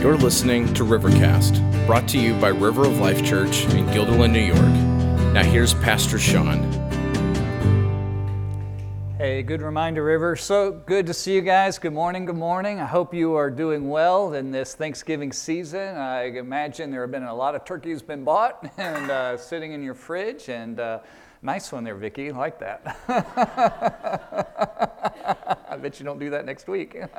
You're listening to Rivercast, brought to you by River of Life Church in Guilderland, New York. Now here's Pastor Sean. Hey, good reminder, River. So good to see you guys. Good morning, good morning. I hope you are doing well in this Thanksgiving season. I imagine there have been a lot of turkeys been bought and uh, sitting in your fridge. And uh, nice one there, Vicki. Like that. I bet you don't do that next week.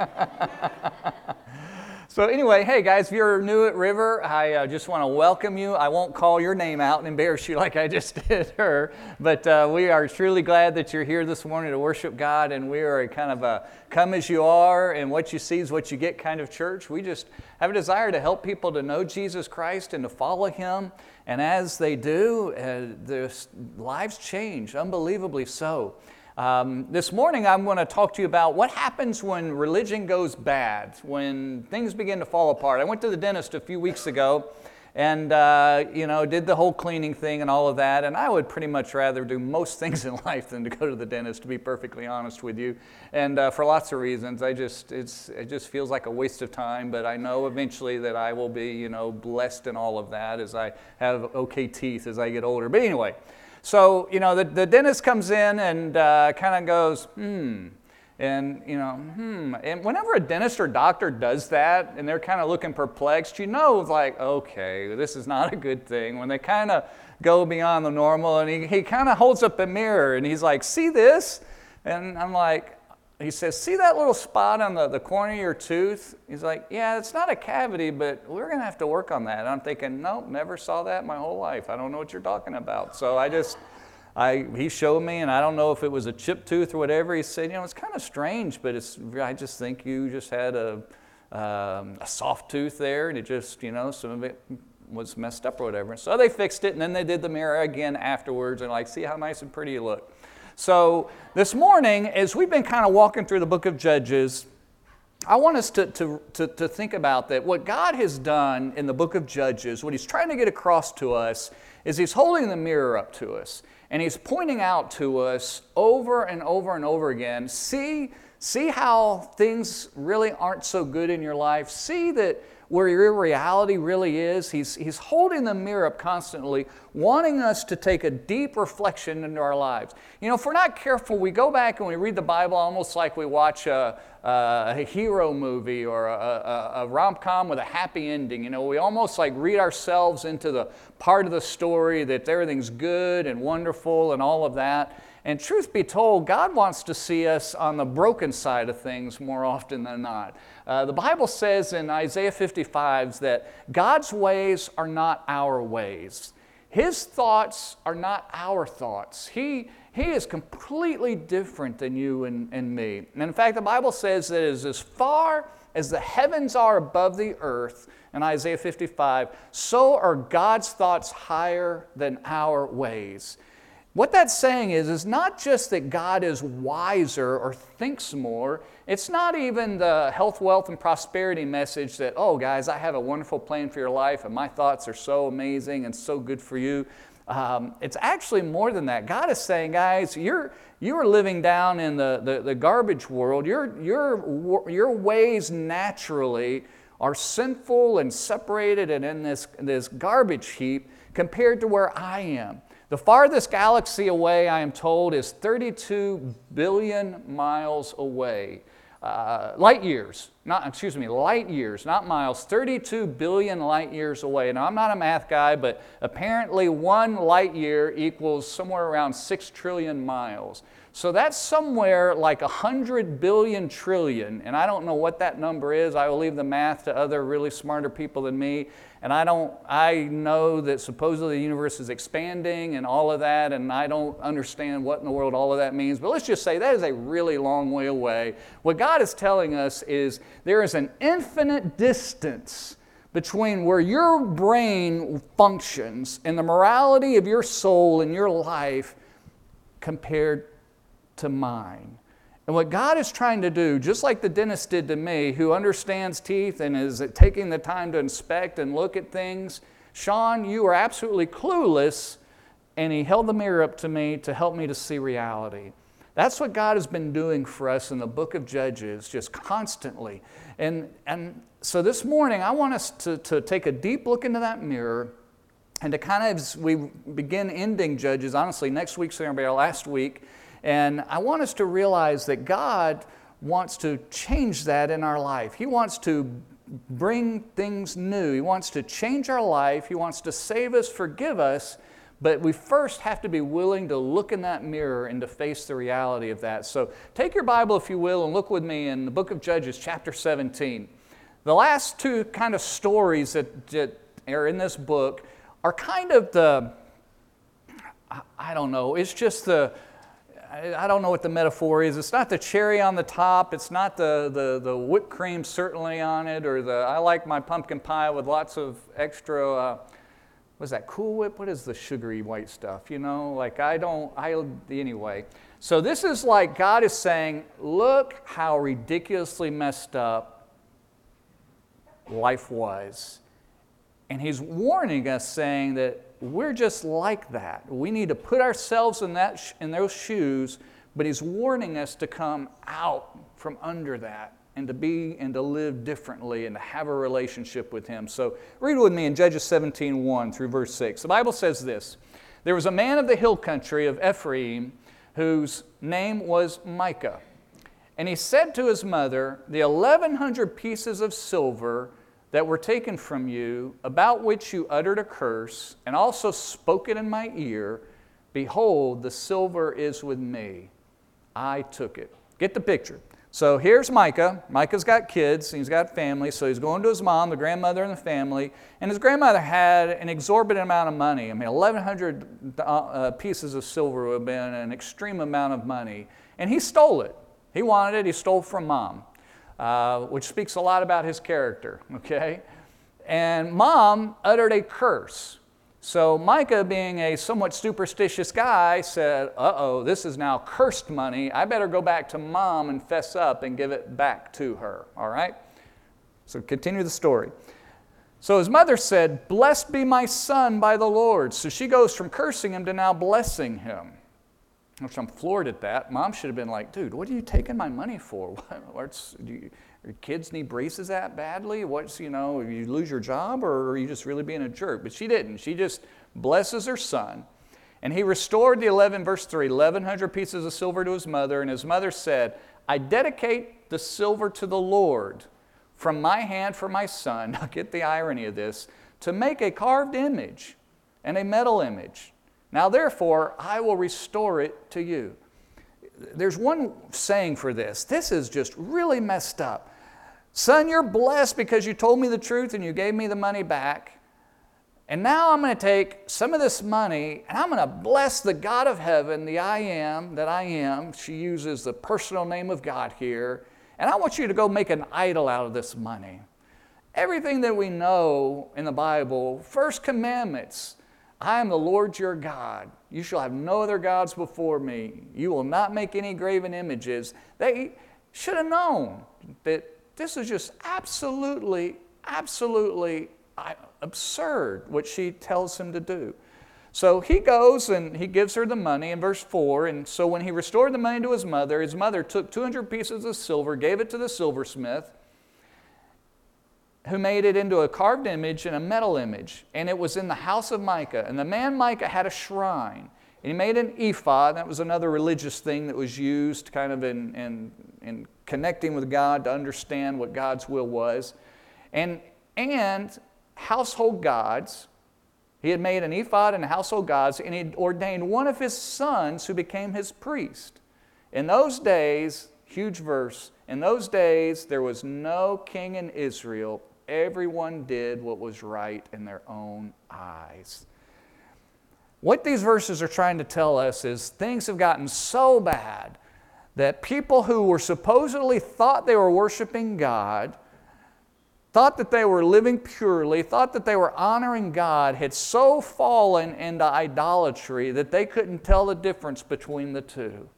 So, anyway, hey guys, if you're new at River, I uh, just want to welcome you. I won't call your name out and embarrass you like I just did her, but uh, we are truly glad that you're here this morning to worship God, and we are kind of a come as you are, and what you see is what you get kind of church. We just have a desire to help people to know Jesus Christ and to follow Him, and as they do, uh, their lives change, unbelievably so. Um, this morning, I'm going to talk to you about what happens when religion goes bad, when things begin to fall apart. I went to the dentist a few weeks ago and, uh, you know, did the whole cleaning thing and all of that. And I would pretty much rather do most things in life than to go to the dentist, to be perfectly honest with you. And uh, for lots of reasons, I just, it's, it just feels like a waste of time. But I know eventually that I will be, you know, blessed in all of that as I have okay teeth as I get older. But anyway, so, you know, the, the dentist comes in and uh, kind of goes, hmm, and, you know, hmm. And whenever a dentist or doctor does that and they're kind of looking perplexed, you know, like, okay, this is not a good thing. When they kind of go beyond the normal and he, he kind of holds up a mirror and he's like, see this? And I'm like, he says, See that little spot on the, the corner of your tooth? He's like, Yeah, it's not a cavity, but we're going to have to work on that. And I'm thinking, Nope, never saw that my whole life. I don't know what you're talking about. So I just, I, he showed me, and I don't know if it was a chip tooth or whatever. He said, You know, it's kind of strange, but it's, I just think you just had a, um, a soft tooth there, and it just, you know, some of it was messed up or whatever. So they fixed it, and then they did the mirror again afterwards, and like, see how nice and pretty you look. So, this morning, as we've been kind of walking through the book of Judges, I want us to, to, to, to, think about that. What God has done in the book of Judges, what He's trying to get across to us, is He's holding the mirror up to us. And He's pointing out to us over and over and over again see, see how things really aren't so good in your life. See that where your reality really is. He's, he's holding the mirror up constantly, wanting us to take a deep reflection into our lives. You know, if we're not careful, we go back and we read the Bible almost like we watch a, a, hero movie or a, a, a rom com with a happy ending. You know, we almost like read ourselves into the part of the story that everything's good and wonderful and all of that. And truth be told, God wants to see us on the broken side of things more often than not. Uh, the Bible says in Isaiah 55 that God's ways are not our ways. His thoughts are not our thoughts. He, he is completely different than you and, and me. And in fact, the Bible says that as far as the heavens are above the earth, in Isaiah 55, so are God's thoughts higher than our ways. What that's saying is, is not just that God is wiser or thinks more. It's not even the health, wealth, and prosperity message that, oh, guys, I have a wonderful plan for your life and my thoughts are so amazing and so good for you. Um, it's actually more than that. God is saying, guys, you're, you are living down in the, the, the garbage world. Your, your, your ways naturally are sinful and separated and in this, this garbage heap compared to where I am. The farthest galaxy away, I am told, is 32 billion miles away. Uh, light years, not, excuse me, light years, not miles, 32 billion light years away. Now, I'm not a math guy, but apparently one light year equals somewhere around 6 trillion miles. So that's somewhere like 100 billion trillion, and I don't know what that number is. I will leave the math to other really smarter people than me. And I don't, I know that supposedly the universe is expanding and all of that, and I don't understand what in the world all of that means. But let's just say that is a really long way away. What God is telling us is there is an infinite distance between where your brain functions and the morality of your soul and your life compared to mine. And what God is trying to do, just like the dentist did to me, who understands teeth and is taking the time to inspect and look at things, Sean, you are absolutely clueless. And he held the mirror up to me to help me to see reality. That's what God has been doing for us in the book of Judges, just constantly. And, and so this morning, I want us to, to take a deep look into that mirror and to kind of, as we begin ending Judges, honestly, next week's going to be our last week. And I want us to realize that God wants to change that in our life. He wants to bring things new. He wants to change our life. He wants to save us, forgive us. But we first have to be willing to look in that mirror and to face the reality of that. So take your Bible, if you will, and look with me in the book of Judges, chapter 17. The last two kind of stories that, that are in this book are kind of the, I don't know, it's just the, I don't know what the metaphor is. It's not the cherry on the top. It's not the, the, the whipped cream certainly on it, or the I like my pumpkin pie with lots of extra. Uh, what's that Cool Whip? What is the sugary white stuff? You know, like I don't. I anyway. So this is like God is saying, look how ridiculously messed up life was, and He's warning us, saying that we're just like that. We need to put ourselves in, that sh- in those shoes, but he's warning us to come out from under that and to be and to live differently and to have a relationship with him. So read with me in Judges 17, 1 through verse 6. The Bible says this There was a man of the hill country of Ephraim whose name was Micah. And he said to his mother, The 1100 pieces of silver that were taken from you, about which you uttered a curse, and also spoke it in my ear, behold, the silver is with me. I took it. Get the picture. So here's Micah. Micah's got kids, he's got family, so he's going to his mom, the grandmother, and the family. And his grandmother had an exorbitant amount of money. I mean, 1,100 uh, pieces of silver would have been an extreme amount of money. And he stole it. He wanted it, he stole from mom. Uh, which speaks a lot about his character, okay? And mom uttered a curse. So Micah, being a somewhat superstitious guy, said, Uh oh, this is now cursed money. I better go back to mom and fess up and give it back to her, all right? So continue the story. So his mother said, Blessed be my son by the Lord. So she goes from cursing him to now blessing him. Which I'm floored at that. Mom should have been like, dude, what are you taking my money for? What's, do you, your kids need braces that badly? What's, you know, you lose your job or are you just really being a jerk? But she didn't. She just blesses her son. And he restored the 11, verse 3, 1,100 pieces of silver to his mother. And his mother said, I dedicate the silver to the Lord from my hand for my son. Now get the irony of this to make a carved image and a metal image now, therefore, I will restore it to you. There's one saying for this. This is just really messed up. Son, you're blessed because you told me the truth and you gave me the money back. And now I'm going to take some of this money and I'm going to bless the God of heaven, the I am that I am. She uses the personal name of God here. And I want you to go make an idol out of this money. Everything that we know in the Bible, first commandments, I am the Lord your God. You shall have no other gods before me. You will not make any graven images. They should have known that this is just absolutely, absolutely uh, absurd what she tells him to do. So he goes and he gives her the money in verse 4. And so when he restored the money to his mother, his mother took 200 pieces of silver, gave it to the silversmith who made it into a carved image and a metal image, and it was in the house of Micah. And the man Micah had a shrine, and he made an ephod. That was another religious thing that was used kind of in, in, in connecting with God to understand what God's will was. And, and household gods. He had made an ephod and household gods, and he ordained one of his sons who became his priest. In those days, huge verse, in those days there was no king in Israel everyone did what was right in their own eyes. What these verses are trying to tell us is things have gotten so bad that people who were supposedly thought they were worshiping God, thought that they were living purely, thought that they were honoring God, had so fallen into idolatry that they couldn't tell the difference between the two.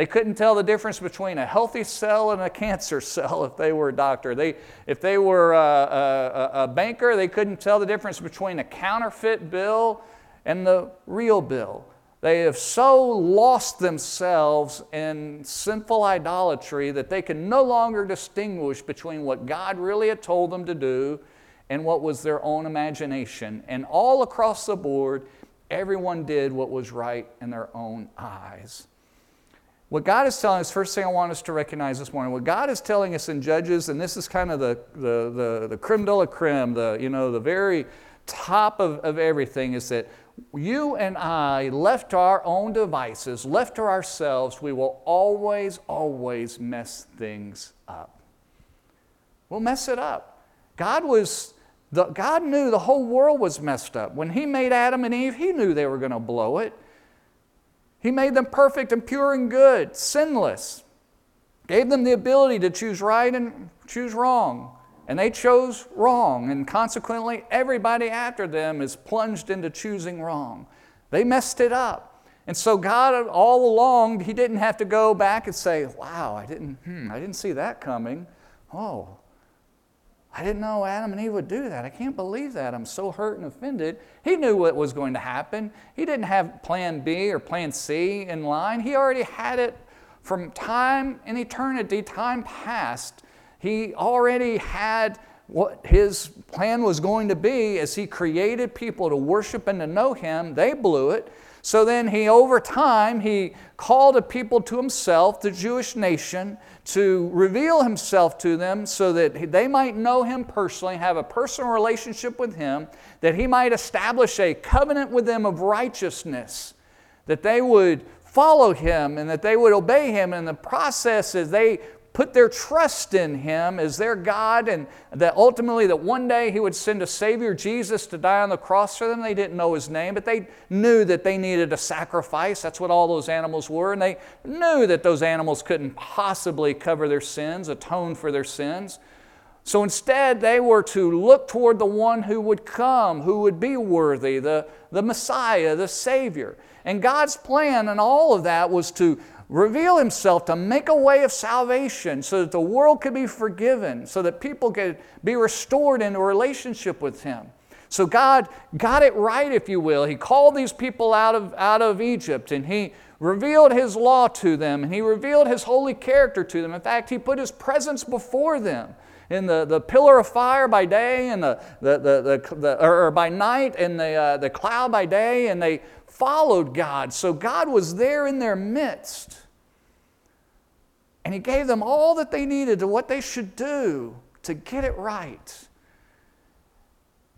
They couldn't tell the difference between a healthy cell and a cancer cell if they were a doctor. They, if they were a, a, a banker, they couldn't tell the difference between a counterfeit bill and the real bill. They have so lost themselves in sinful idolatry that they can no longer distinguish between what God really had told them to do and what was their own imagination. And all across the board, everyone did what was right in their own eyes. What God is telling us, first thing I want us to recognize this morning, what God is telling us in Judges, and this is kind of the, the, the, the creme de la creme, the, you know, the very top of, of everything, is that you and I, left to our own devices, left to ourselves, we will always, always mess things up. We'll mess it up. God was. The, God knew the whole world was messed up. When He made Adam and Eve, He knew they were going to blow it. He made them perfect and pure and good, sinless. Gave them the ability to choose right and choose wrong. And they chose wrong, and consequently, everybody after them is plunged into choosing wrong. They messed it up. And so God, all along, He didn't have to go back and say, "Wow, I didn't, hmm, I didn't see that coming." Oh, I didn't know Adam and Eve would do that. I can't believe that. I'm so hurt and offended. He knew what was going to happen. He didn't have plan B or plan C in line. He already had it from time in eternity, time past. He already had what his plan was going to be as he created people to worship and to know him. They blew it. So then he, over time, he called a people to himself, the Jewish nation, to reveal himself to them so that they might know him personally, have a personal relationship with him, that he might establish a covenant with them of righteousness, that they would follow him and that they would obey him. And the process as they put their trust in him as their God and that ultimately that one day he would send a savior Jesus to die on the cross for them. They didn't know his name but they knew that they needed a sacrifice. That's what all those animals were and they knew that those animals couldn't possibly cover their sins atone for their sins. So instead they were to look toward the one who would come who would be worthy the, the Messiah the Savior. And God's plan and all of that was to reveal himself to make a way of salvation so that the world could be forgiven, so that people could be restored into a relationship with him. So God got it right, if you will. He called these people out of, out of Egypt and he revealed his law to them and he revealed his holy character to them. In fact, he put his presence before them in the, the pillar of fire by day and the, the, the, the, the or by night and the, uh, the cloud by day, and they followed God. So God was there in their midst. And He gave them all that they needed to what they should do to get it right.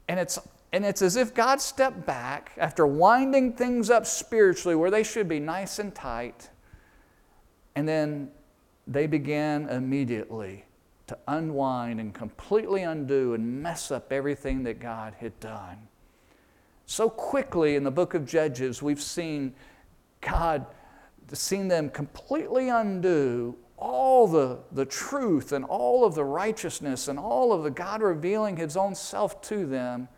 And it's, and it's as if God stepped back after winding things up spiritually where they should be nice and tight. And then they began immediately to unwind and completely undo and mess up everything that God had done. So quickly in the book of Judges, we've seen God, seen them completely undo all the, the truth and all of the righteousness and all of the God revealing His own self to them,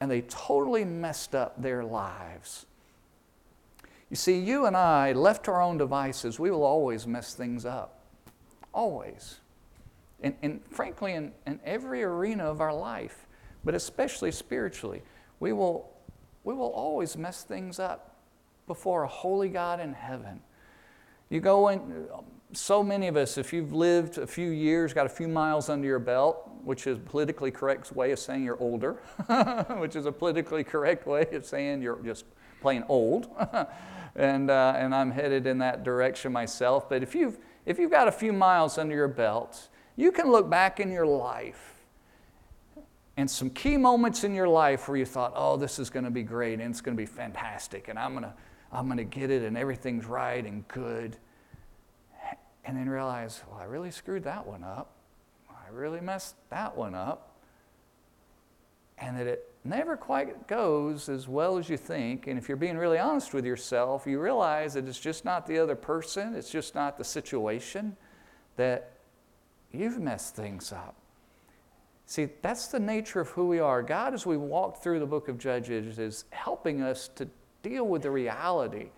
and they totally messed up their lives. You see, you and I, left to our own devices, we will always mess things up. Always. And, and frankly, in, in every arena of our life, but especially spiritually, we will we will always mess things up before a holy God in heaven. You go in, so many of us, if you've lived a few years, got a few miles under your belt, which is politically correct way of saying you're older, which is a politically correct way of saying you're just plain old. and, uh, and I'm headed in that direction myself. But if you've, if you've got a few miles under your belt, you can look back in your life and some key moments in your life where you thought, oh, this is going to be great and it's going to be fantastic and I'm going to, I'm going to get it and everything's right and good. And then realize, well, I really screwed that one up. I really messed that one up. And that it never quite goes as well as you think. And if you're being really honest with yourself, you realize that it's just not the other person, it's just not the situation, that you've messed things up. See, that's the nature of who we are. God, as we walk through the book of Judges, is helping us to deal with the reality.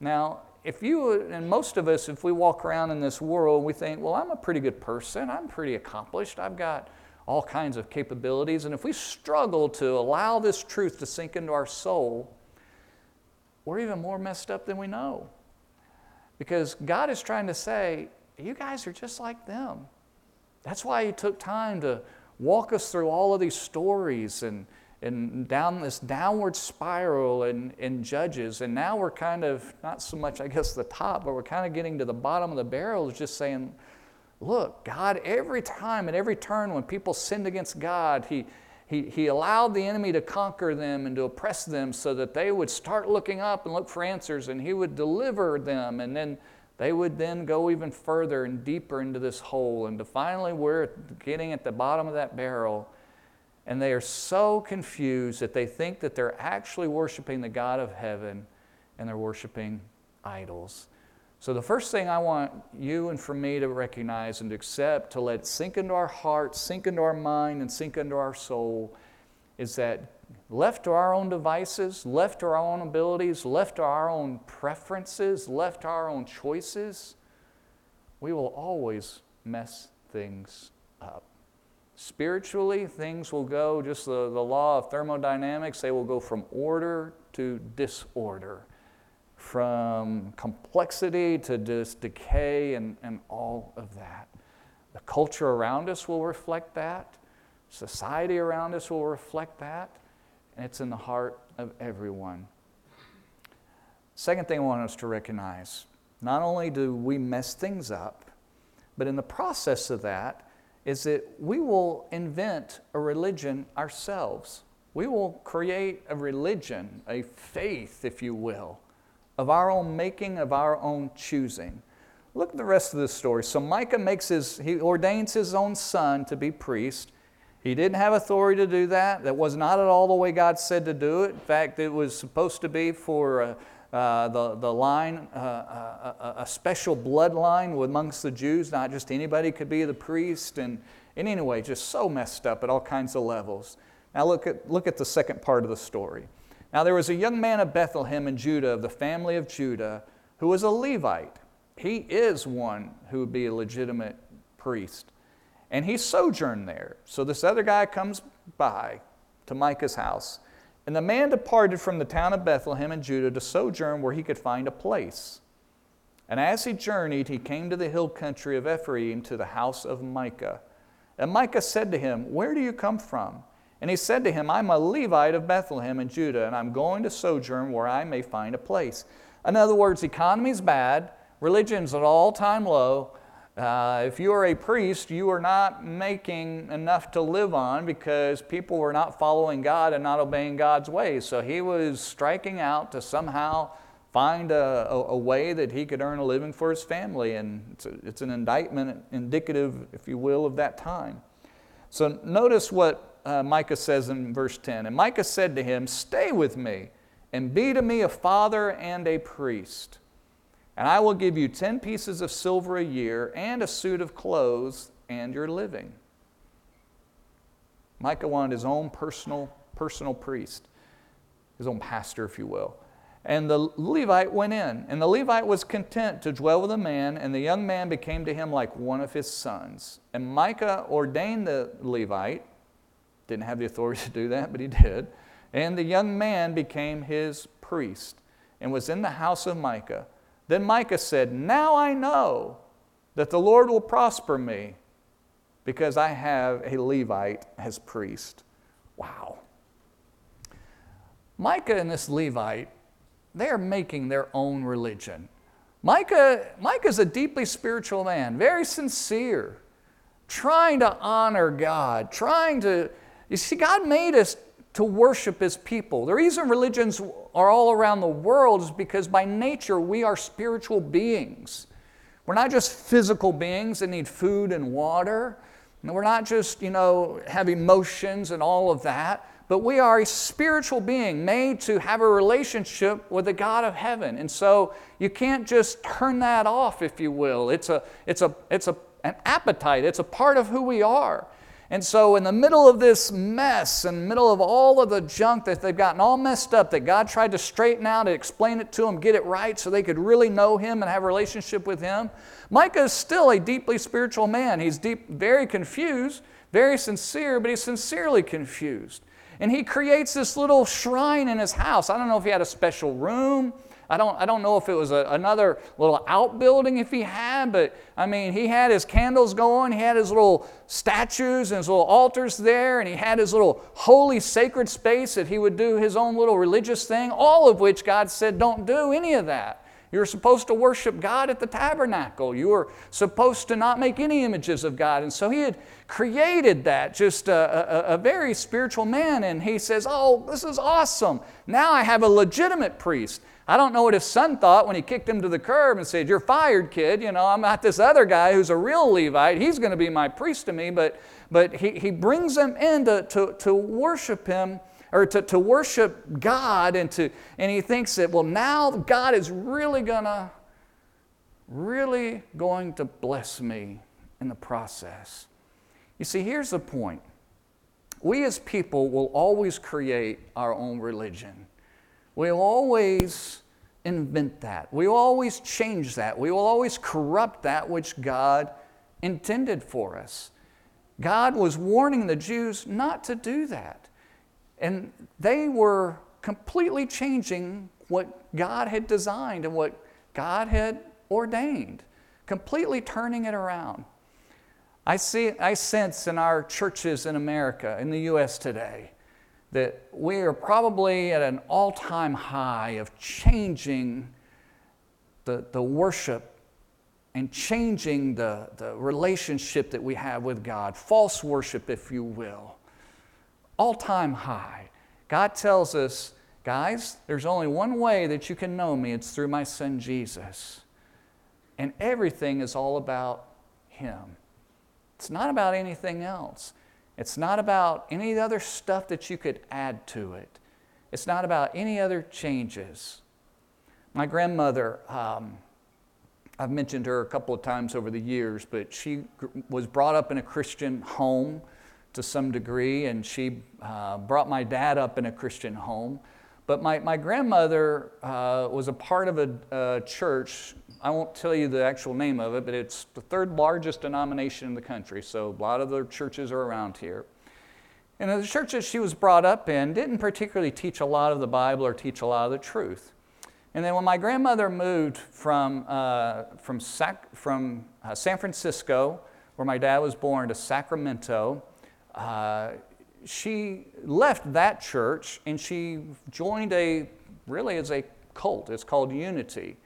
Now, if you and most of us, if we walk around in this world, we think, well, I'm a pretty good person, I'm pretty accomplished, I've got all kinds of capabilities. And if we struggle to allow this truth to sink into our soul, we're even more messed up than we know. Because God is trying to say, you guys are just like them. That's why He took time to walk us through all of these stories and, and down this downward spiral in, in Judges. And now we're kind of, not so much, I guess, the top, but we're kind of getting to the bottom of the barrel, is just saying, look, God, every time and every turn when people sinned against God, He he, he allowed the enemy to conquer them and to oppress them so that they would start looking up and look for answers, and he would deliver them, and then they would then go even further and deeper into this hole. And finally, we're getting at the bottom of that barrel, and they are so confused that they think that they're actually worshiping the God of heaven and they're worshiping idols. So, the first thing I want you and for me to recognize and to accept, to let sink into our heart, sink into our mind, and sink into our soul, is that left to our own devices, left to our own abilities, left to our own preferences, left to our own choices, we will always mess things up. Spiritually, things will go just the, the law of thermodynamics, they will go from order to disorder from complexity to just decay and, and all of that. The culture around us will reflect that. Society around us will reflect that. And it's in the heart of everyone. Second thing I want us to recognize not only do we mess things up, but in the process of that, is that we will invent a religion ourselves. We will create a religion, a faith, if you will, of our own making, of our own choosing. Look at the rest of this story. So Micah makes his, he ordains his own son to be priest. He didn't have authority to do that. That was not at all the way God said to do it. In fact, it was supposed to be for uh, uh, the, the line, uh, uh a, special bloodline amongst the Jews. Not just anybody could be the priest. And, and anyway, just so messed up at all kinds of levels. Now look at, look at the second part of the story. Now there was a young man of Bethlehem in Judah, of the family of Judah, who was a Levite. He is one who would be a legitimate priest. And he sojourned there. So this other guy comes by to Micah's house. And the man departed from the town of Bethlehem in Judah to sojourn where he could find a place. And as he journeyed, he came to the hill country of Ephraim to the house of Micah. And Micah said to him, Where do you come from? And he said to him, I'm a Levite of Bethlehem in Judah, and I'm going to sojourn where I may find a place. In other words, economy's bad, religion's at all time low. Uh, if you are a priest, you are not making enough to live on because people were not following God and not obeying God's ways. So he was striking out to somehow find a, a, a way that he could earn a living for his family. And it's, a, it's an indictment, indicative, if you will, of that time. So notice what uh, Micah says in verse 10 And Micah said to him, Stay with me, and be to me a father and a priest. And I will give you 10 pieces of silver a year, and a suit of clothes, and your living. Micah wanted his own personal, personal priest, his own pastor, if you will. And the Levite went in, and the Levite was content to dwell with the man, and the young man became to him like one of his sons. And Micah ordained the Levite didn't have the authority to do that, but he did. And the young man became his priest and was in the house of Micah. Then Micah said, Now I know that the Lord will prosper me because I have a Levite as priest. Wow. Micah and this Levite, they are making their own religion. Micah, Micah's a deeply spiritual man, very sincere, trying to honor God, trying to you see, God made us to worship His people. The reason religions are all around the world is because by nature we are spiritual beings. We're not just physical beings that need food and water. And we're not just, you know, have emotions and all of that, but we are a spiritual being made to have a relationship with the God of heaven. And so you can't just turn that off, if you will. It's, a, it's, a, it's a, an appetite, it's a part of who we are. And so, in the middle of this mess, in the middle of all of the junk that they've gotten all messed up, that God tried to straighten out and explain it to them, get it right so they could really know Him and have a relationship with Him, Micah is still a deeply spiritual man. He's deep, very confused, very sincere, but he's sincerely confused. And he creates this little shrine in his house. I don't know if he had a special room. I don't, I don't know if it was a, another little outbuilding if he had, but I mean, he had his candles going, he had his little statues and his little altars there, and he had his little holy sacred space that he would do his own little religious thing, all of which God said, don't do any of that. You're supposed to worship God at the tabernacle. You were supposed to not make any images of God. And so he had created that, just a, a, a, very spiritual man. And he says, Oh, this is awesome. Now I have a legitimate priest. I don't know what his son thought when he kicked him to the curb and said, You're fired, kid. You know, I'm not this other guy who's a real Levite. He's going to be my priest to me. But, but he, he brings them in to, to, to worship him or to, to worship God and to and he thinks that well now God is really gonna really going to bless me in the process. You see, here's the point. We as people will always create our own religion. We'll always invent that. We always change that. We will always corrupt that which God intended for us. God was warning the Jews not to do that. And they were completely changing what God had designed and what God had ordained, completely turning it around. I see, I sense in our churches in America, in the U.S. today, that we are probably at an all time high of changing the, the worship and changing the, the relationship that we have with God, false worship, if you will all time high. God tells us, guys, there's only one way that you can know me it's through my son Jesus. And everything is all about him. It's not about anything else. It's not about any other stuff that you could add to it. It's not about any other changes. My grandmother, um, I've mentioned her a couple of times over the years, but she was brought up in a Christian home to some degree, and she uh, brought my dad up in a Christian home. But my, my grandmother uh, was a part of a, church. I won't tell you the actual name of it, but it's the third largest denomination in the country. So a lot of the churches are around here. And the church that she was brought up in didn't particularly teach a lot of the Bible or teach a lot of the truth. And then when my grandmother moved from, uh, from, Sac- from uh, San Francisco, where my dad was born, to Sacramento, uh, she left that church and she joined a, really as a cult. It's called Unity.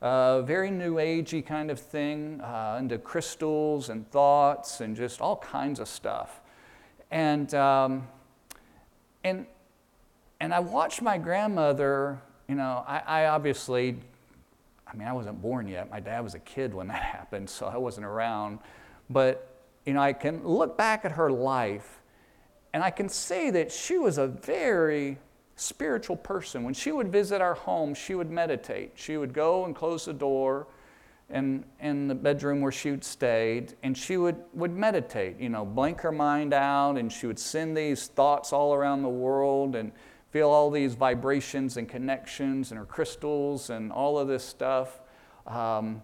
Uh, very new agey kind of thing, uh, into crystals and thoughts and just all kinds of stuff. And, um, and, and I watched my grandmother, you know, I, I obviously, I mean, I wasn't born yet. My dad was a kid when that happened, so I wasn't around. But you know, I can look back at her life and I can say that she was a very spiritual person. When she would visit our home, she would meditate. She would go and close the door in, in the bedroom where she'd stayed, and she would, would meditate, you know, blank her mind out, and she would send these thoughts all around the world and feel all these vibrations and connections and her crystals and all of this stuff. Um,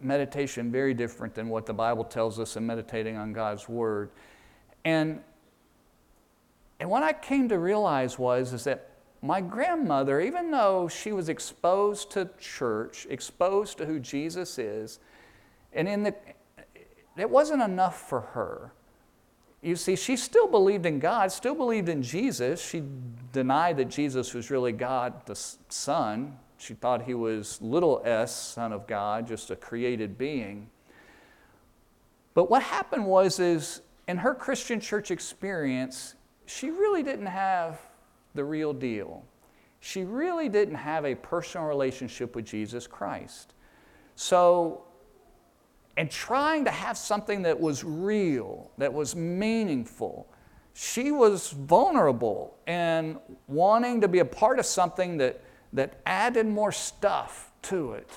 meditation very different than what the Bible tells us in meditating on God's Word. And, and what I came to realize was is that my grandmother, even though she was exposed to church, exposed to who Jesus is, and in the, it wasn't enough for her. You see, she still believed in God, still believed in Jesus. She denied that Jesus was really God the Son. She thought he was little s, Son of God, just a created being. But what happened was is in her Christian church experience, she really didn't have the real deal. She really didn't have a personal relationship with Jesus Christ. So, in trying to have something that was real, that was meaningful, she was vulnerable and wanting to be a part of something that that added more stuff to it.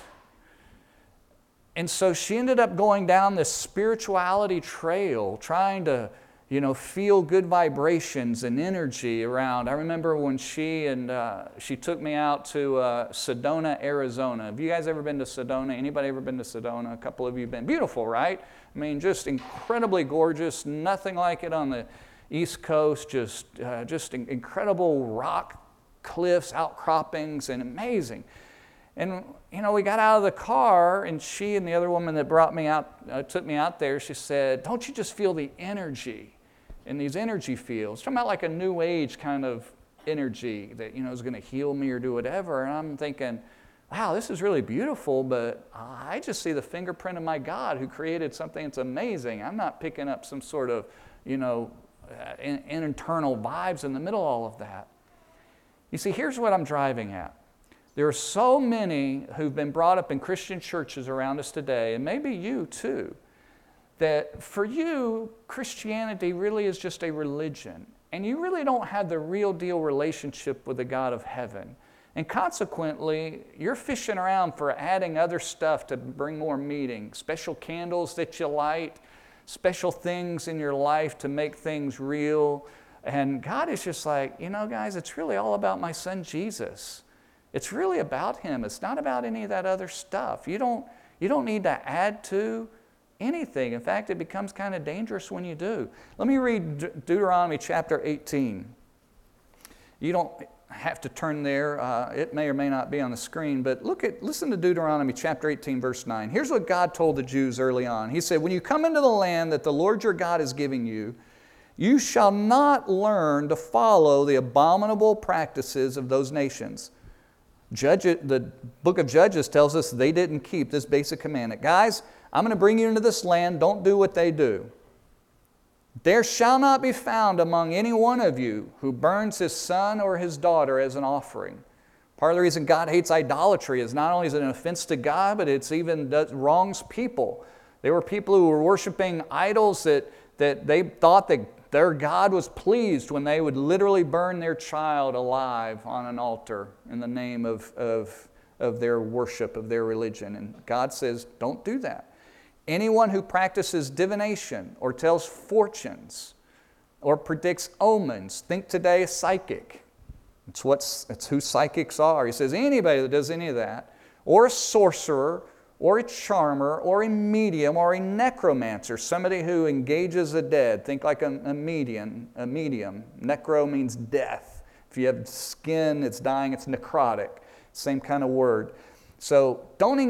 And so she ended up going down this spirituality trail, trying to, you know, feel good vibrations and energy around. I remember when she and uh, she took me out to uh, Sedona, Arizona. Have you guys ever been to Sedona? Anybody ever been to Sedona? A couple of you have been. Beautiful, right? I mean, just incredibly gorgeous. Nothing like it on the East Coast, just, uh, just incredible rock cliffs, outcroppings, and amazing. And, you know, we got out of the car, and she and the other woman that brought me out, uh, took me out there, she said, Don't you just feel the energy in these energy fields? Talking about like a new age kind of energy that, you know, is going to heal me or do whatever. And I'm thinking, wow, this is really beautiful, but I just see the fingerprint of my God who created something that's amazing. I'm not picking up some sort of, you know, uh, in, internal vibes in the middle of all of that. You see, here's what I'm driving at. There are so many who've been brought up in Christian churches around us today, and maybe you too, that for you, Christianity really is just a religion, and you really don't have the real deal relationship with the God of heaven. And consequently, you're fishing around for adding other stuff to bring more meaning, special candles that you light, special things in your life to make things real. And God is just like, you know, guys, it's really all about my son Jesus. It's really about him. It's not about any of that other stuff. You don't, you don't need to add to anything. In fact, it becomes kind of dangerous when you do. Let me read De- Deuteronomy chapter 18. You don't have to turn there. Uh, it may or may not be on the screen, but look at listen to Deuteronomy chapter 18 verse 9. Here's what God told the Jews early on. He said, "When you come into the land that the Lord your God is giving you, you shall not learn to follow the abominable practices of those nations." Judge, the book of Judges tells us they didn't keep this basic commandment. Guys, I'm going to bring you into this land. Don't do what they do. There shall not be found among any one of you who burns his son or his daughter as an offering. Part of the reason God hates idolatry is not only is it an offense to God, but it's even does, wrongs people. There were people who were worshiping idols that, that they thought that their God was pleased when they would literally burn their child alive on an altar in the name of, of, of their worship, of their religion. And God says, don't do that. Anyone who practices divination or tells fortunes or predicts omens, think today a psychic. It's, what's, it's who psychics are. He says anybody that does any of that, or a sorcerer, or a charmer, or a medium, or a necromancer, somebody who engages the dead. Think like a, a medium. A medium. Necro means death. If you have skin, it's dying. It's necrotic. Same kind of word. So don't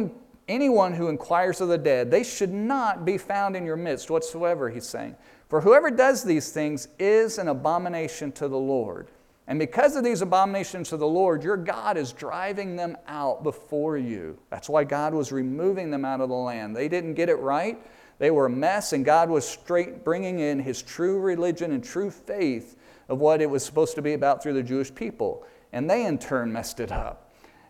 anyone who inquires of the dead, they should not be found in your midst whatsoever, he's saying. For whoever does these things is an abomination to the Lord. And because of these abominations to the Lord, your God is driving them out before you. That's why God was removing them out of the land. They didn't get it right. They were a mess, and God was straight bringing in his true religion and true faith of what it was supposed to be about through the Jewish people. And they in turn messed it up.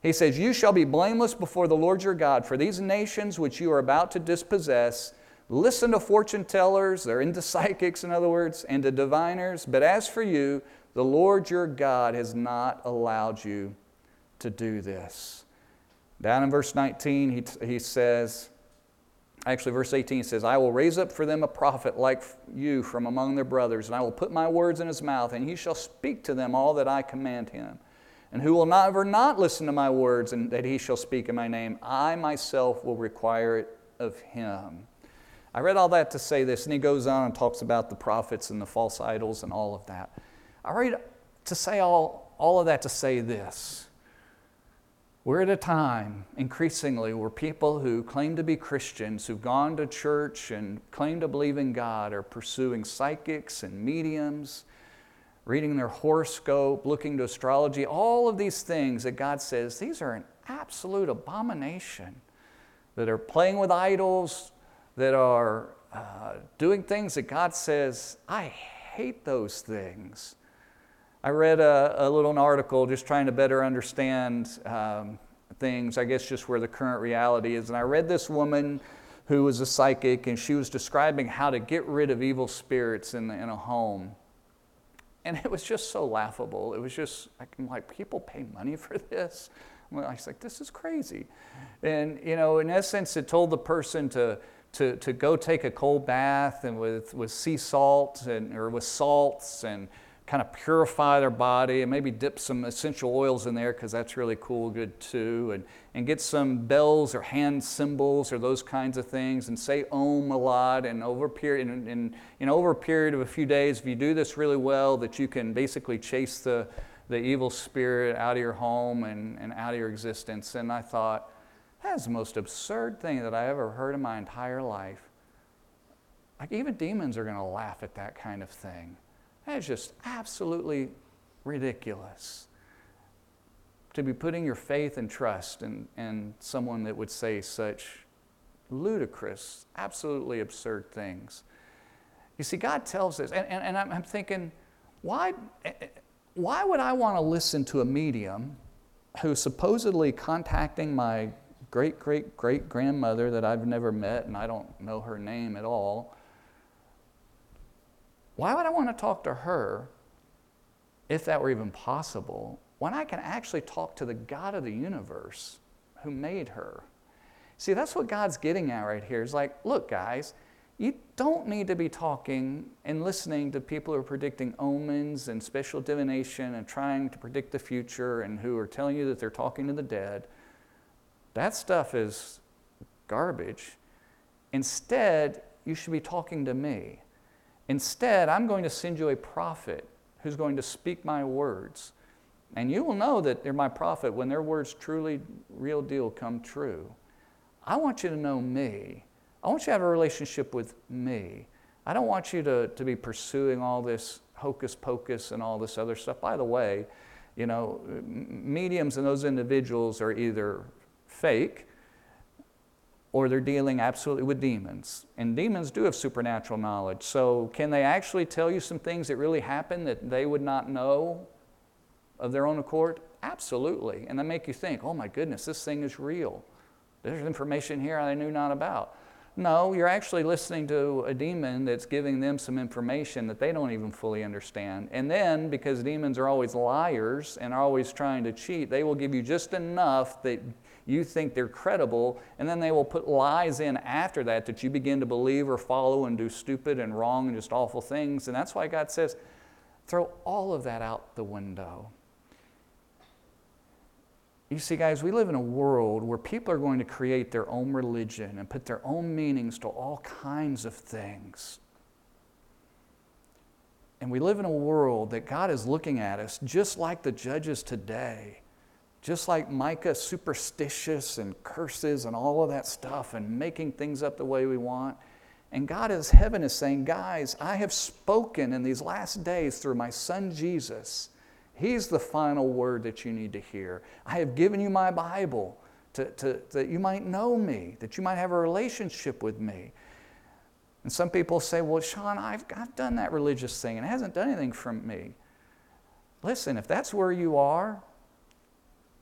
He says, You shall be blameless before the Lord your God, for these nations which you are about to dispossess listen to fortune tellers, they're into psychics, in other words, and to diviners. But as for you, the Lord your God has not allowed you to do this. Down in verse 19, he, he says, actually, verse 18 says, I will raise up for them a prophet like you from among their brothers, and I will put my words in his mouth, and he shall speak to them all that I command him. And who will never not listen to my words and that he shall speak in my name, I myself will require it of him. I read all that to say this, and he goes on and talks about the prophets and the false idols and all of that. I read to say all, all of that to say this. We're at a time, increasingly, where people who claim to be Christians, who've gone to church and claim to believe in God, are pursuing psychics and mediums reading their horoscope, looking to astrology, all of these things that God says, these are an absolute abomination. That are playing with idols, that are uh, doing things that God says, I hate those things. I read a, a little article just trying to better understand um, things, I guess just where the current reality is. And I read this woman who was a psychic, and she was describing how to get rid of evil spirits in, the, in a home. And it was just so laughable. It was just, like, people pay money for this? I was like, this is crazy. And, you know, in essence, it told the person to, to, to go take a cold bath and with, with sea salt and, or with salts and kind of purify their body and maybe dip some essential oils in there because that's really cool, good too. And, and get some bells or hand cymbals or those kinds of things and say Om a lot. And over a period, and, you over a period of a few days, if you do this really well, that you can basically chase the, the evil spirit out of your home and, and out of your existence. And I thought, that's the most absurd thing that I ever heard in my entire life. Like, even demons are going to laugh at that kind of thing. That is just absolutely ridiculous. To be putting your faith and trust in, in someone that would say such ludicrous, absolutely absurd things. You see, God tells us, and, and, and I'm, I'm thinking, why, eh, eh, why would I want to listen to a medium who's supposedly contacting my great great great grandmother that I've never met and I don't know her name at all? Why would I want to talk to her if that were even possible when I can actually talk to the God of the universe who made her? See, that's what God's getting at right here. Is like, look, guys, you don't need to be talking and listening to people who are predicting omens and special divination and trying to predict the future and who are telling you that they're talking to the dead. That stuff is garbage. Instead, you should be talking to me. Instead, I'm going to send you a prophet who's going to speak my words. And you will know that they're my prophet when their words truly, real deal, come true. I want you to know me. I want you to have a relationship with me. I don't want you to, to be pursuing all this hocus pocus and all this other stuff. By the way, you know, mediums and those individuals are either fake or they're dealing absolutely with demons. And demons do have supernatural knowledge. So, can they actually tell you some things that really happen that they would not know of their own accord? Absolutely. And they make you think, oh my goodness, this thing is real. There's information here I knew not about. No, you're actually listening to a demon that's giving them some information that they don't even fully understand. And then, because demons are always liars and are always trying to cheat, they will give you just enough that you think they're credible, and then they will put lies in after that that you begin to believe or follow and do stupid and wrong and just awful things. And that's why God says, throw all of that out the window. You see, guys, we live in a world where people are going to create their own religion and put their own meanings to all kinds of things. And we live in a world that God is looking at us just like the judges today just like Micah, superstitious and curses and all of that stuff and making things up the way we want. And God is heaven is saying, guys, I have spoken in these last days through my son Jesus. He's the final word that you need to hear. I have given you my Bible to, to, that you might know me, that you might have a relationship with me. And some people say, well, Sean, I've, I've done that religious thing and it hasn't done anything for me. Listen, if that's where you are,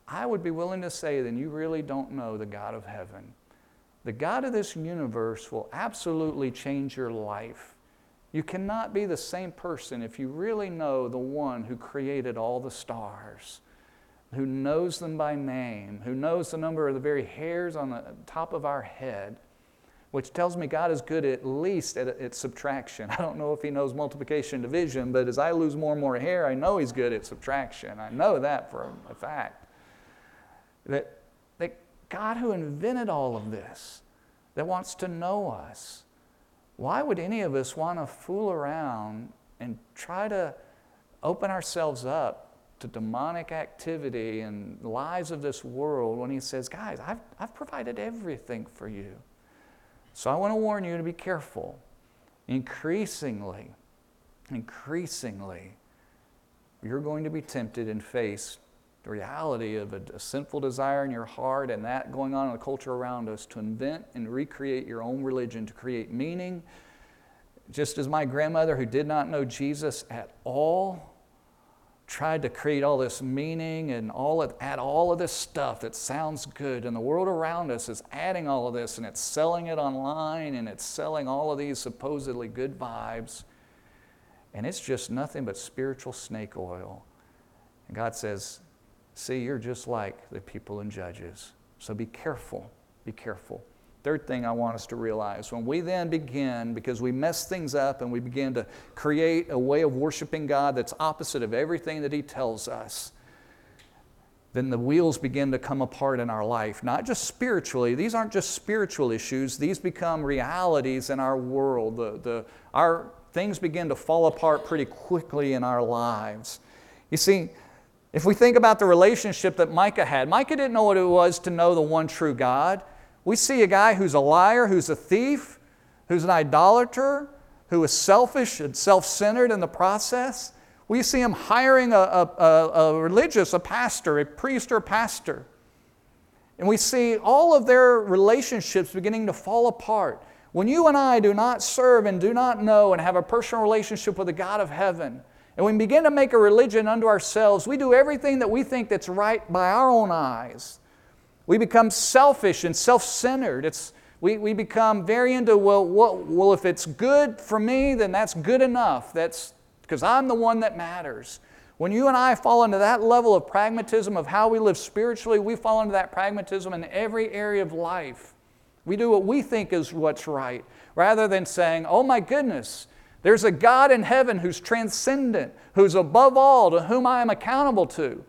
I would be willing to say then you really don't know the God of heaven. The God of this universe will absolutely change your life. You cannot be the same person if you really know the one who created all the stars, who knows them by name, who knows the number of the very hairs on the top of our head, which tells me God is good at least at, at subtraction. I don't know if He knows multiplication and division, but as I lose more and more hair, I know He's good at subtraction. I know that for a fact. That, that God, who invented all of this, that wants to know us, why would any of us want to fool around and try to open ourselves up to demonic activity and lies of this world when He says, Guys, I've, I've provided everything for you? So I want to warn you to be careful. Increasingly, increasingly, you're going to be tempted and faced the reality of a, a, sinful desire in your heart and that going on in the culture around us to invent and recreate your own religion, to create meaning. Just as my grandmother, who did not know Jesus at all, tried to create all this meaning and all of, add all of this stuff that sounds good, and the world around us is adding all of this and it's selling it online and it's selling all of these supposedly good vibes, and it's just nothing but spiritual snake oil. And God says, See, you're just like the people in Judges. So be careful. Be careful. Third thing I want us to realize when we then begin, because we mess things up and we begin to create a way of worshiping God that's opposite of everything that He tells us, then the wheels begin to come apart in our life. Not just spiritually, these aren't just spiritual issues, these become realities in our world. The, the, our things begin to fall apart pretty quickly in our lives. You see, if we think about the relationship that Micah had, Micah didn't know what it was to know the one true God. We see a guy who's a liar, who's a thief, who's an idolater, who is selfish and self centered in the process. We see him hiring a, a, a, religious, a pastor, a priest or pastor. And we see all of their relationships beginning to fall apart. When you and I do not serve and do not know and have a personal relationship with the God of heaven, and we begin to make a religion unto ourselves, we do everything that we think that's right by our own eyes. We become selfish and self centered. It's, we, we become very into, well, well, if it's good for me, then that's good enough. That's because I'm the one that matters. When you and I fall into that level of pragmatism of how we live spiritually, we fall into that pragmatism in every area of life. We do what we think is what's right, rather than saying, oh my goodness, there's a God in heaven who's transcendent, who's above all, to whom I am accountable to.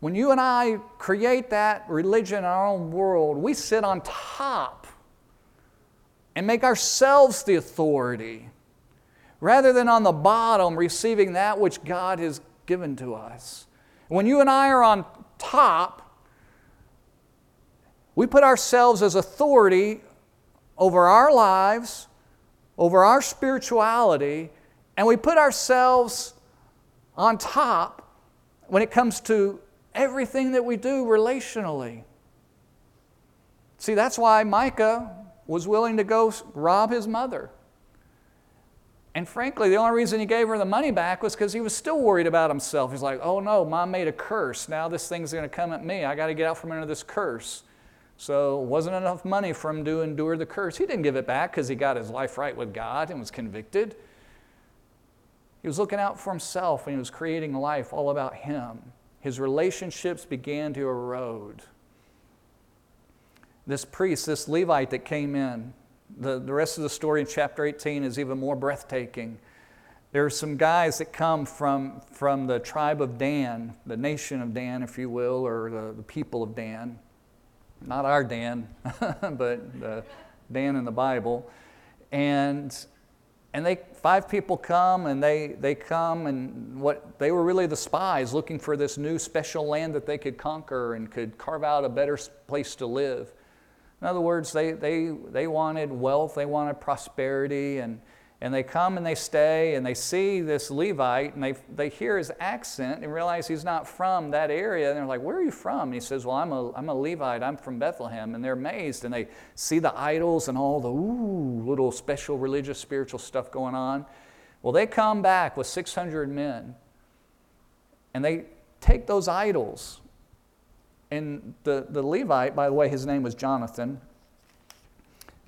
When you and I create that religion in our own world, we sit on top and make ourselves the authority rather than on the bottom receiving that which God has given to us. When you and I are on top, we put ourselves as authority over our lives, over our spirituality, and we put ourselves on top when it comes to everything that we do relationally. See, that's why Micah was willing to go rob his mother. And frankly, the only reason he gave her the money back was because he was still worried about himself. He's like, oh no, mom made a curse. Now this thing's going to come at me. I got to get out from under this curse. So it wasn't enough money for him to endure the curse. He didn't give it back because he got his life right with God and was convicted. He was looking out for himself and he was creating life all about him his relationships began to erode. This priest, this Levite that came in, the, the rest of the story in chapter 18 is even more breathtaking. There are some guys that come from, from the tribe of Dan, the nation of Dan, if you will, or the, the people of Dan. Not our Dan, but the Dan in the Bible. And and they five people come and they, they come and what they were really the spies looking for this new special land that they could conquer and could carve out a better place to live in other words they, they, they wanted wealth they wanted prosperity and, and they come and they stay and they see this Levite and they, they hear his accent and realize he's not from that area. And they're like, Where are you from? And he says, Well, I'm a, I'm a Levite. I'm from Bethlehem. And they're amazed and they see the idols and all the ooh, little special religious, spiritual stuff going on. Well, they come back with 600 men and they take those idols. And the, the Levite, by the way, his name was Jonathan.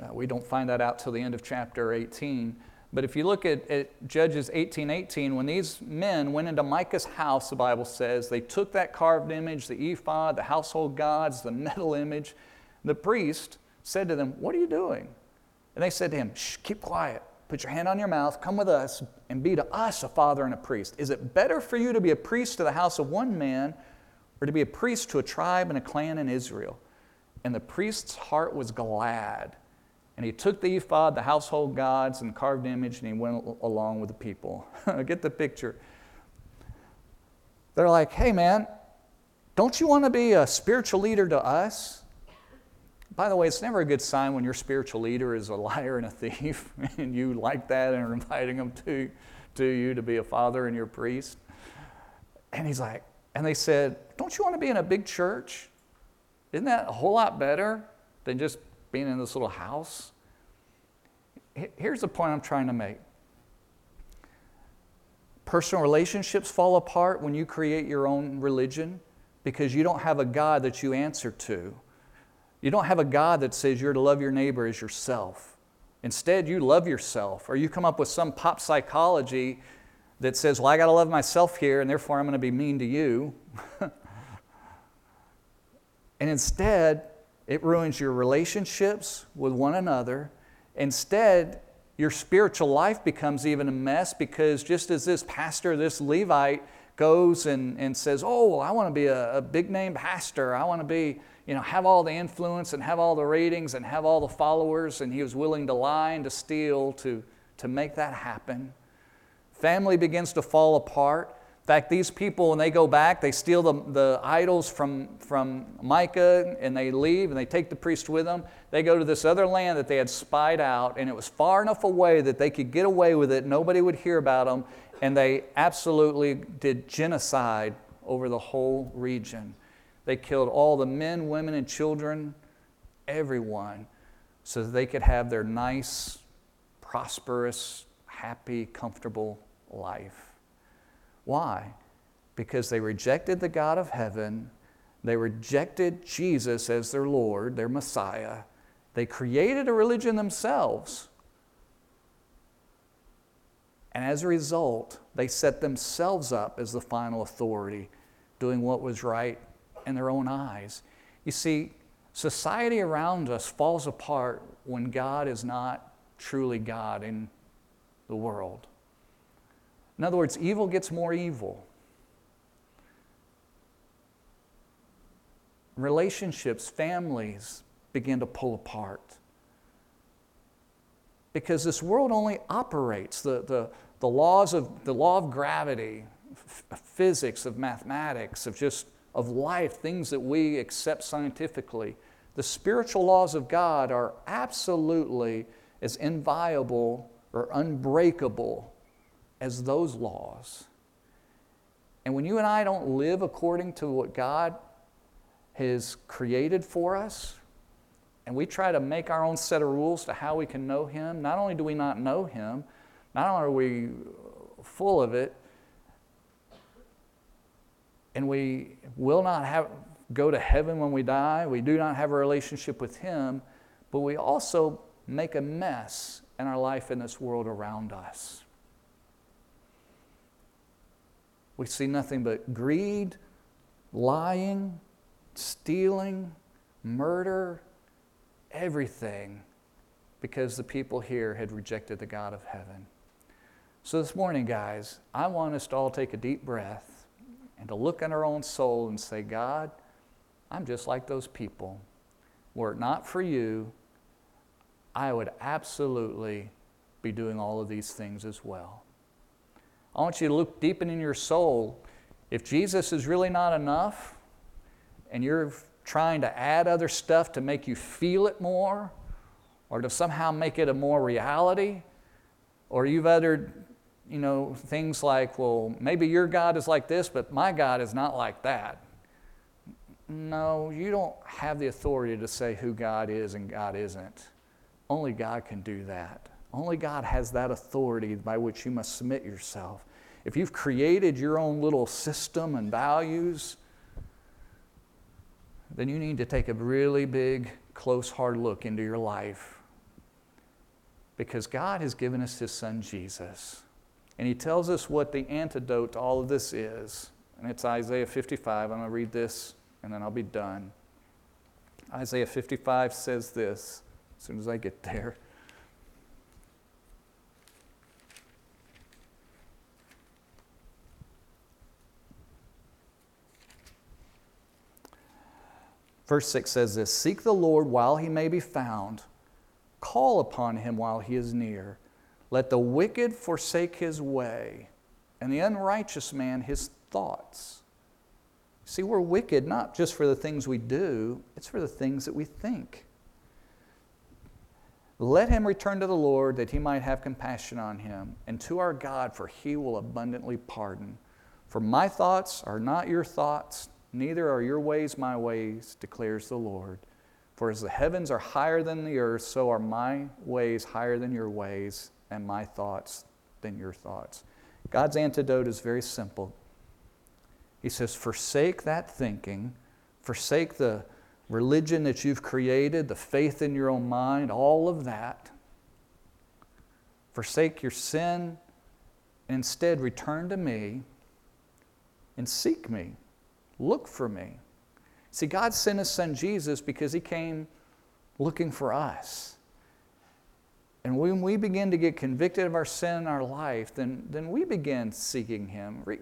Uh, we don't find that out till the end of chapter 18. But if you look at, at Judges 18 18, when these men went into Micah's house, the Bible says, they took that carved image, the ephod, the household gods, the metal image. The priest said to them, What are you doing? And they said to him, Shh, keep quiet. Put your hand on your mouth, come with us, and be to us a father and a priest. Is it better for you to be a priest to the house of one man or to be a priest to a tribe and a clan in Israel? And the priest's heart was glad and he took the ephod, the household gods, and carved image, and he went along with the people. Get the picture. They're like, hey, man, don't you want to be a spiritual leader to us? By the way, it's never a good sign when your spiritual leader is a liar and a thief, and you like that and are inviting them to, to you to be a father and your priest. And he's like, and they said, Don't you want to be in a big church? Isn't that a whole lot better than just being in this little house. Here's the point I'm trying to make personal relationships fall apart when you create your own religion because you don't have a God that you answer to. You don't have a God that says you're to love your neighbor as yourself. Instead, you love yourself, or you come up with some pop psychology that says, Well, I got to love myself here, and therefore I'm going to be mean to you. And instead, it ruins your relationships with one another. Instead, your spiritual life becomes even a mess because just as this pastor, this Levite, goes and, and says, Oh, I want to be a, a big name pastor. I want to be, you know, have all the influence and have all the ratings and have all the followers. And he was willing to lie and to steal to, to make that happen. Family begins to fall apart fact, these people, when they go back, they steal the, the idols from, from Micah and they leave and they take the priest with them. They go to this other land that they had spied out, and it was far enough away that they could get away with it. Nobody would hear about them, and they absolutely did genocide over the whole region. They killed all the men, women, and children, everyone, so that they could have their nice, prosperous, happy, comfortable life. Why? Because they rejected the God of heaven, they rejected Jesus as their Lord, their Messiah. They created a religion themselves. And as a result, they set themselves up as the final authority, doing what was right in their own eyes. You see, society around us falls apart when God is not truly God in the world. In other words, evil gets more evil. Relationships, families begin to pull apart. Because this world only operates, the, the, the laws of the law of gravity, physics, of mathematics, of just of life, things that we accept scientifically. The spiritual laws of God are absolutely as inviolable or unbreakable as those laws. And when you and I don't live according to what God has created for us, and we try to make our own set of rules to how we can know Him, not only do we not know Him, not only are we full of it, and we will not have, go to heaven when we die, we do not have a relationship with Him, but we also make a mess in our life in this world around us. We see nothing but greed, lying, stealing, murder, everything, because the people here had rejected the God of heaven. So, this morning, guys, I want us to all take a deep breath and to look in our own soul and say, God, I'm just like those people. Were it not for you, I would absolutely be doing all of these things as well. I want you to look deep in your soul. If Jesus is really not enough, and you're trying to add other stuff to make you feel it more, or to somehow make it a more reality, or you've uttered, you know, things like, well, maybe your God is like this, but my God is not like that. No, you don't have the authority to say who God is and God isn't. Only God can do that. Only God has that authority by which you must submit yourself if you've created your own little system and values, then you need to take a really big, close, hard look into your life. Because God has given us His Son Jesus. And He tells us what the antidote to all of this is. And it's Isaiah 55. I'm going to read this and then I'll be done. Isaiah 55 says this as soon as I get there. Verse 6 says this Seek the Lord while he may be found, call upon him while he is near. Let the wicked forsake his way, and the unrighteous man his thoughts. See, we're wicked not just for the things we do, it's for the things that we think. Let him return to the Lord that he might have compassion on him, and to our God, for he will abundantly pardon. For my thoughts are not your thoughts Neither are your ways my ways, declares the Lord. For as the heavens are higher than the earth, so are my ways higher than your ways, and my thoughts than your thoughts. God's antidote is very simple. He says, Forsake that thinking, forsake the religion that you've created, the faith in your own mind, all of that. Forsake your sin, and instead return to me and seek me. Look for me. See, God sent his son Jesus because he came looking for us. And when we begin to get convicted of our sin in our life, then, then we begin seeking him. Re-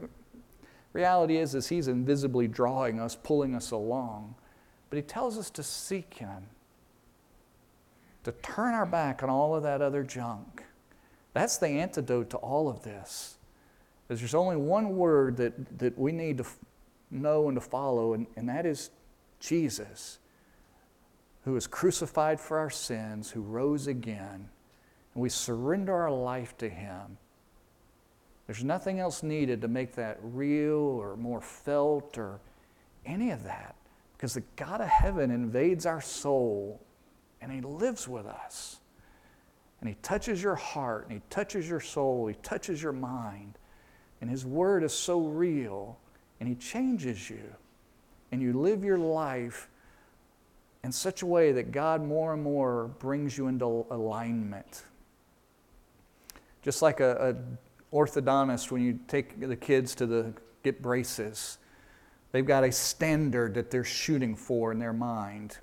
reality is, is he's invisibly drawing us, pulling us along. But he tells us to seek him, to turn our back on all of that other junk. That's the antidote to all of this. Because there's only one word that, that we need to know and to follow, and, and that is Jesus, who was crucified for our sins, who rose again, and we surrender our life to him. There's nothing else needed to make that real or more felt or any of that. Because the God of heaven invades our soul and he lives with us. And he touches your heart and he touches your soul, he touches your mind. And his word is so real and he changes you. And you live your life in such a way that God more and more brings you into alignment. Just like a, a orthodontist, when you take the kids to the get braces, they've got a standard that they're shooting for in their mind.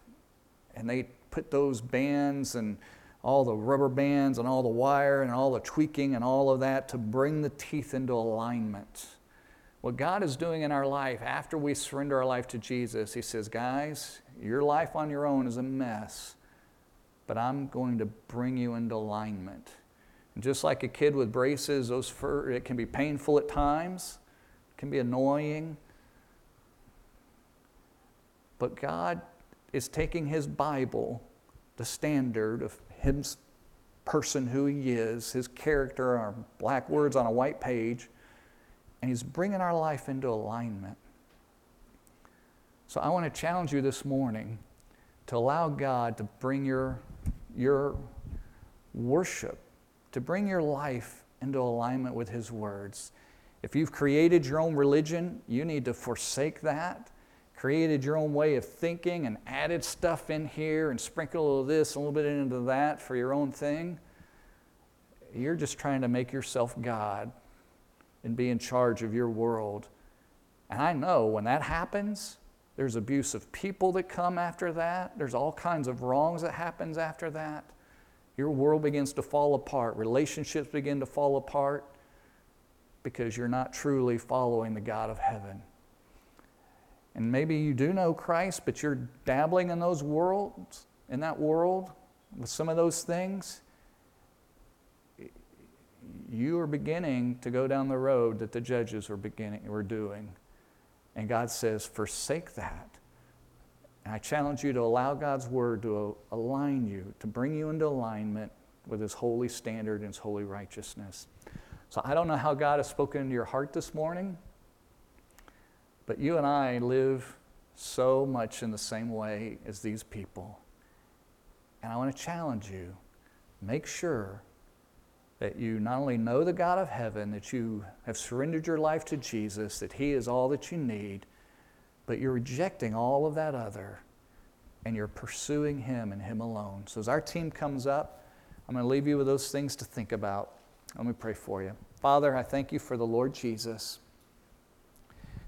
And they put those bands and all the rubber bands and all the wire and all the tweaking and all of that to bring the teeth into alignment. What God is doing in our life after we surrender our life to Jesus, He says, Guys, your life on your own is a mess, but I'm going to bring you into alignment. And just like a kid with braces, those fur, it can be painful at times, it can be annoying. But God is taking His Bible, the standard of His person, who He is, His character, our black words on a white page, and He's bringing our life into alignment. So I want to challenge you this morning to allow God to bring your, your worship, to bring your life into alignment with His words. If you've created your own religion, you need to forsake that. Created your own way of thinking and added stuff in here and sprinkled a little this, a little bit into that for your own thing. You're just trying to make yourself God and be in charge of your world. And I know when that happens, there's abuse of people that come after that. There's all kinds of wrongs that happens after that. Your world begins to fall apart. Relationships begin to fall apart because you're not truly following the God of heaven. And maybe you do know Christ, but you're dabbling in those worlds, in that world, with some of those things you are beginning to go down the road that the judges were beginning were doing. And God says, forsake that. And I challenge you to allow God's word to align you, to bring you into alignment with his holy standard and his holy righteousness. So I don't know how God has spoken into your heart this morning, but you and I live so much in the same way as these people. And I want to challenge you make sure that you not only know the God of heaven, that you have surrendered your life to Jesus, that He is all that you need, but you're rejecting all of that other and you're pursuing Him and Him alone. So as our team comes up, I'm going to leave you with those things to think about. Let me pray for you. Father, I thank you for the Lord Jesus.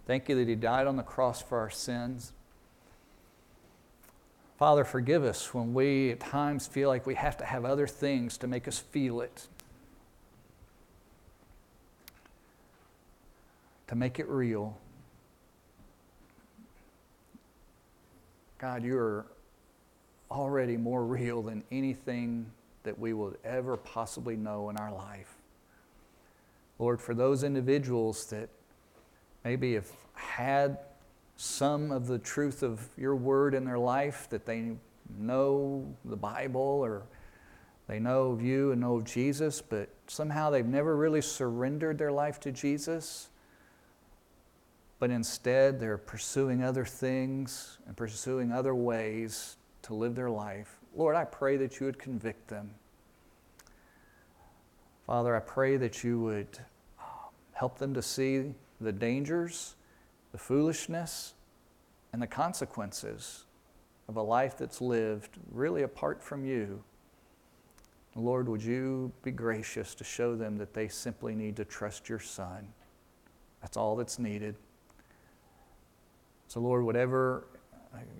Thank you that He died on the cross for our sins. Father, forgive us when we at times feel like we have to have other things to make us feel it. To make it real. God, you're already more real than anything that we will ever possibly know in our life. Lord, for those individuals that maybe have had some of the truth of your word in their life, that they know the Bible or they know of you and know of Jesus, but somehow they've never really surrendered their life to Jesus but instead they're pursuing other things and pursuing other ways to live their life. Lord, I pray that you would convict them. Father, I pray that you would um, help them to see the dangers, the foolishness, and the consequences of a life that's lived really apart from you. Lord, would you be gracious to show them that they simply need to trust your Son? That's all that's needed. So, Lord, whatever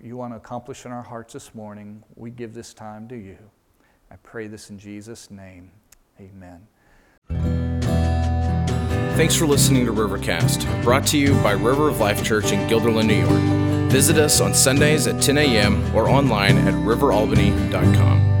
you want to accomplish in our hearts this morning, we give this time to you. I pray this in Jesus' name. Amen. Thanks for listening to Rivercast, brought to you by River of Life Church in Guilderland, New York. Visit us on Sundays at 10 a.m. or online at riveralbany.com.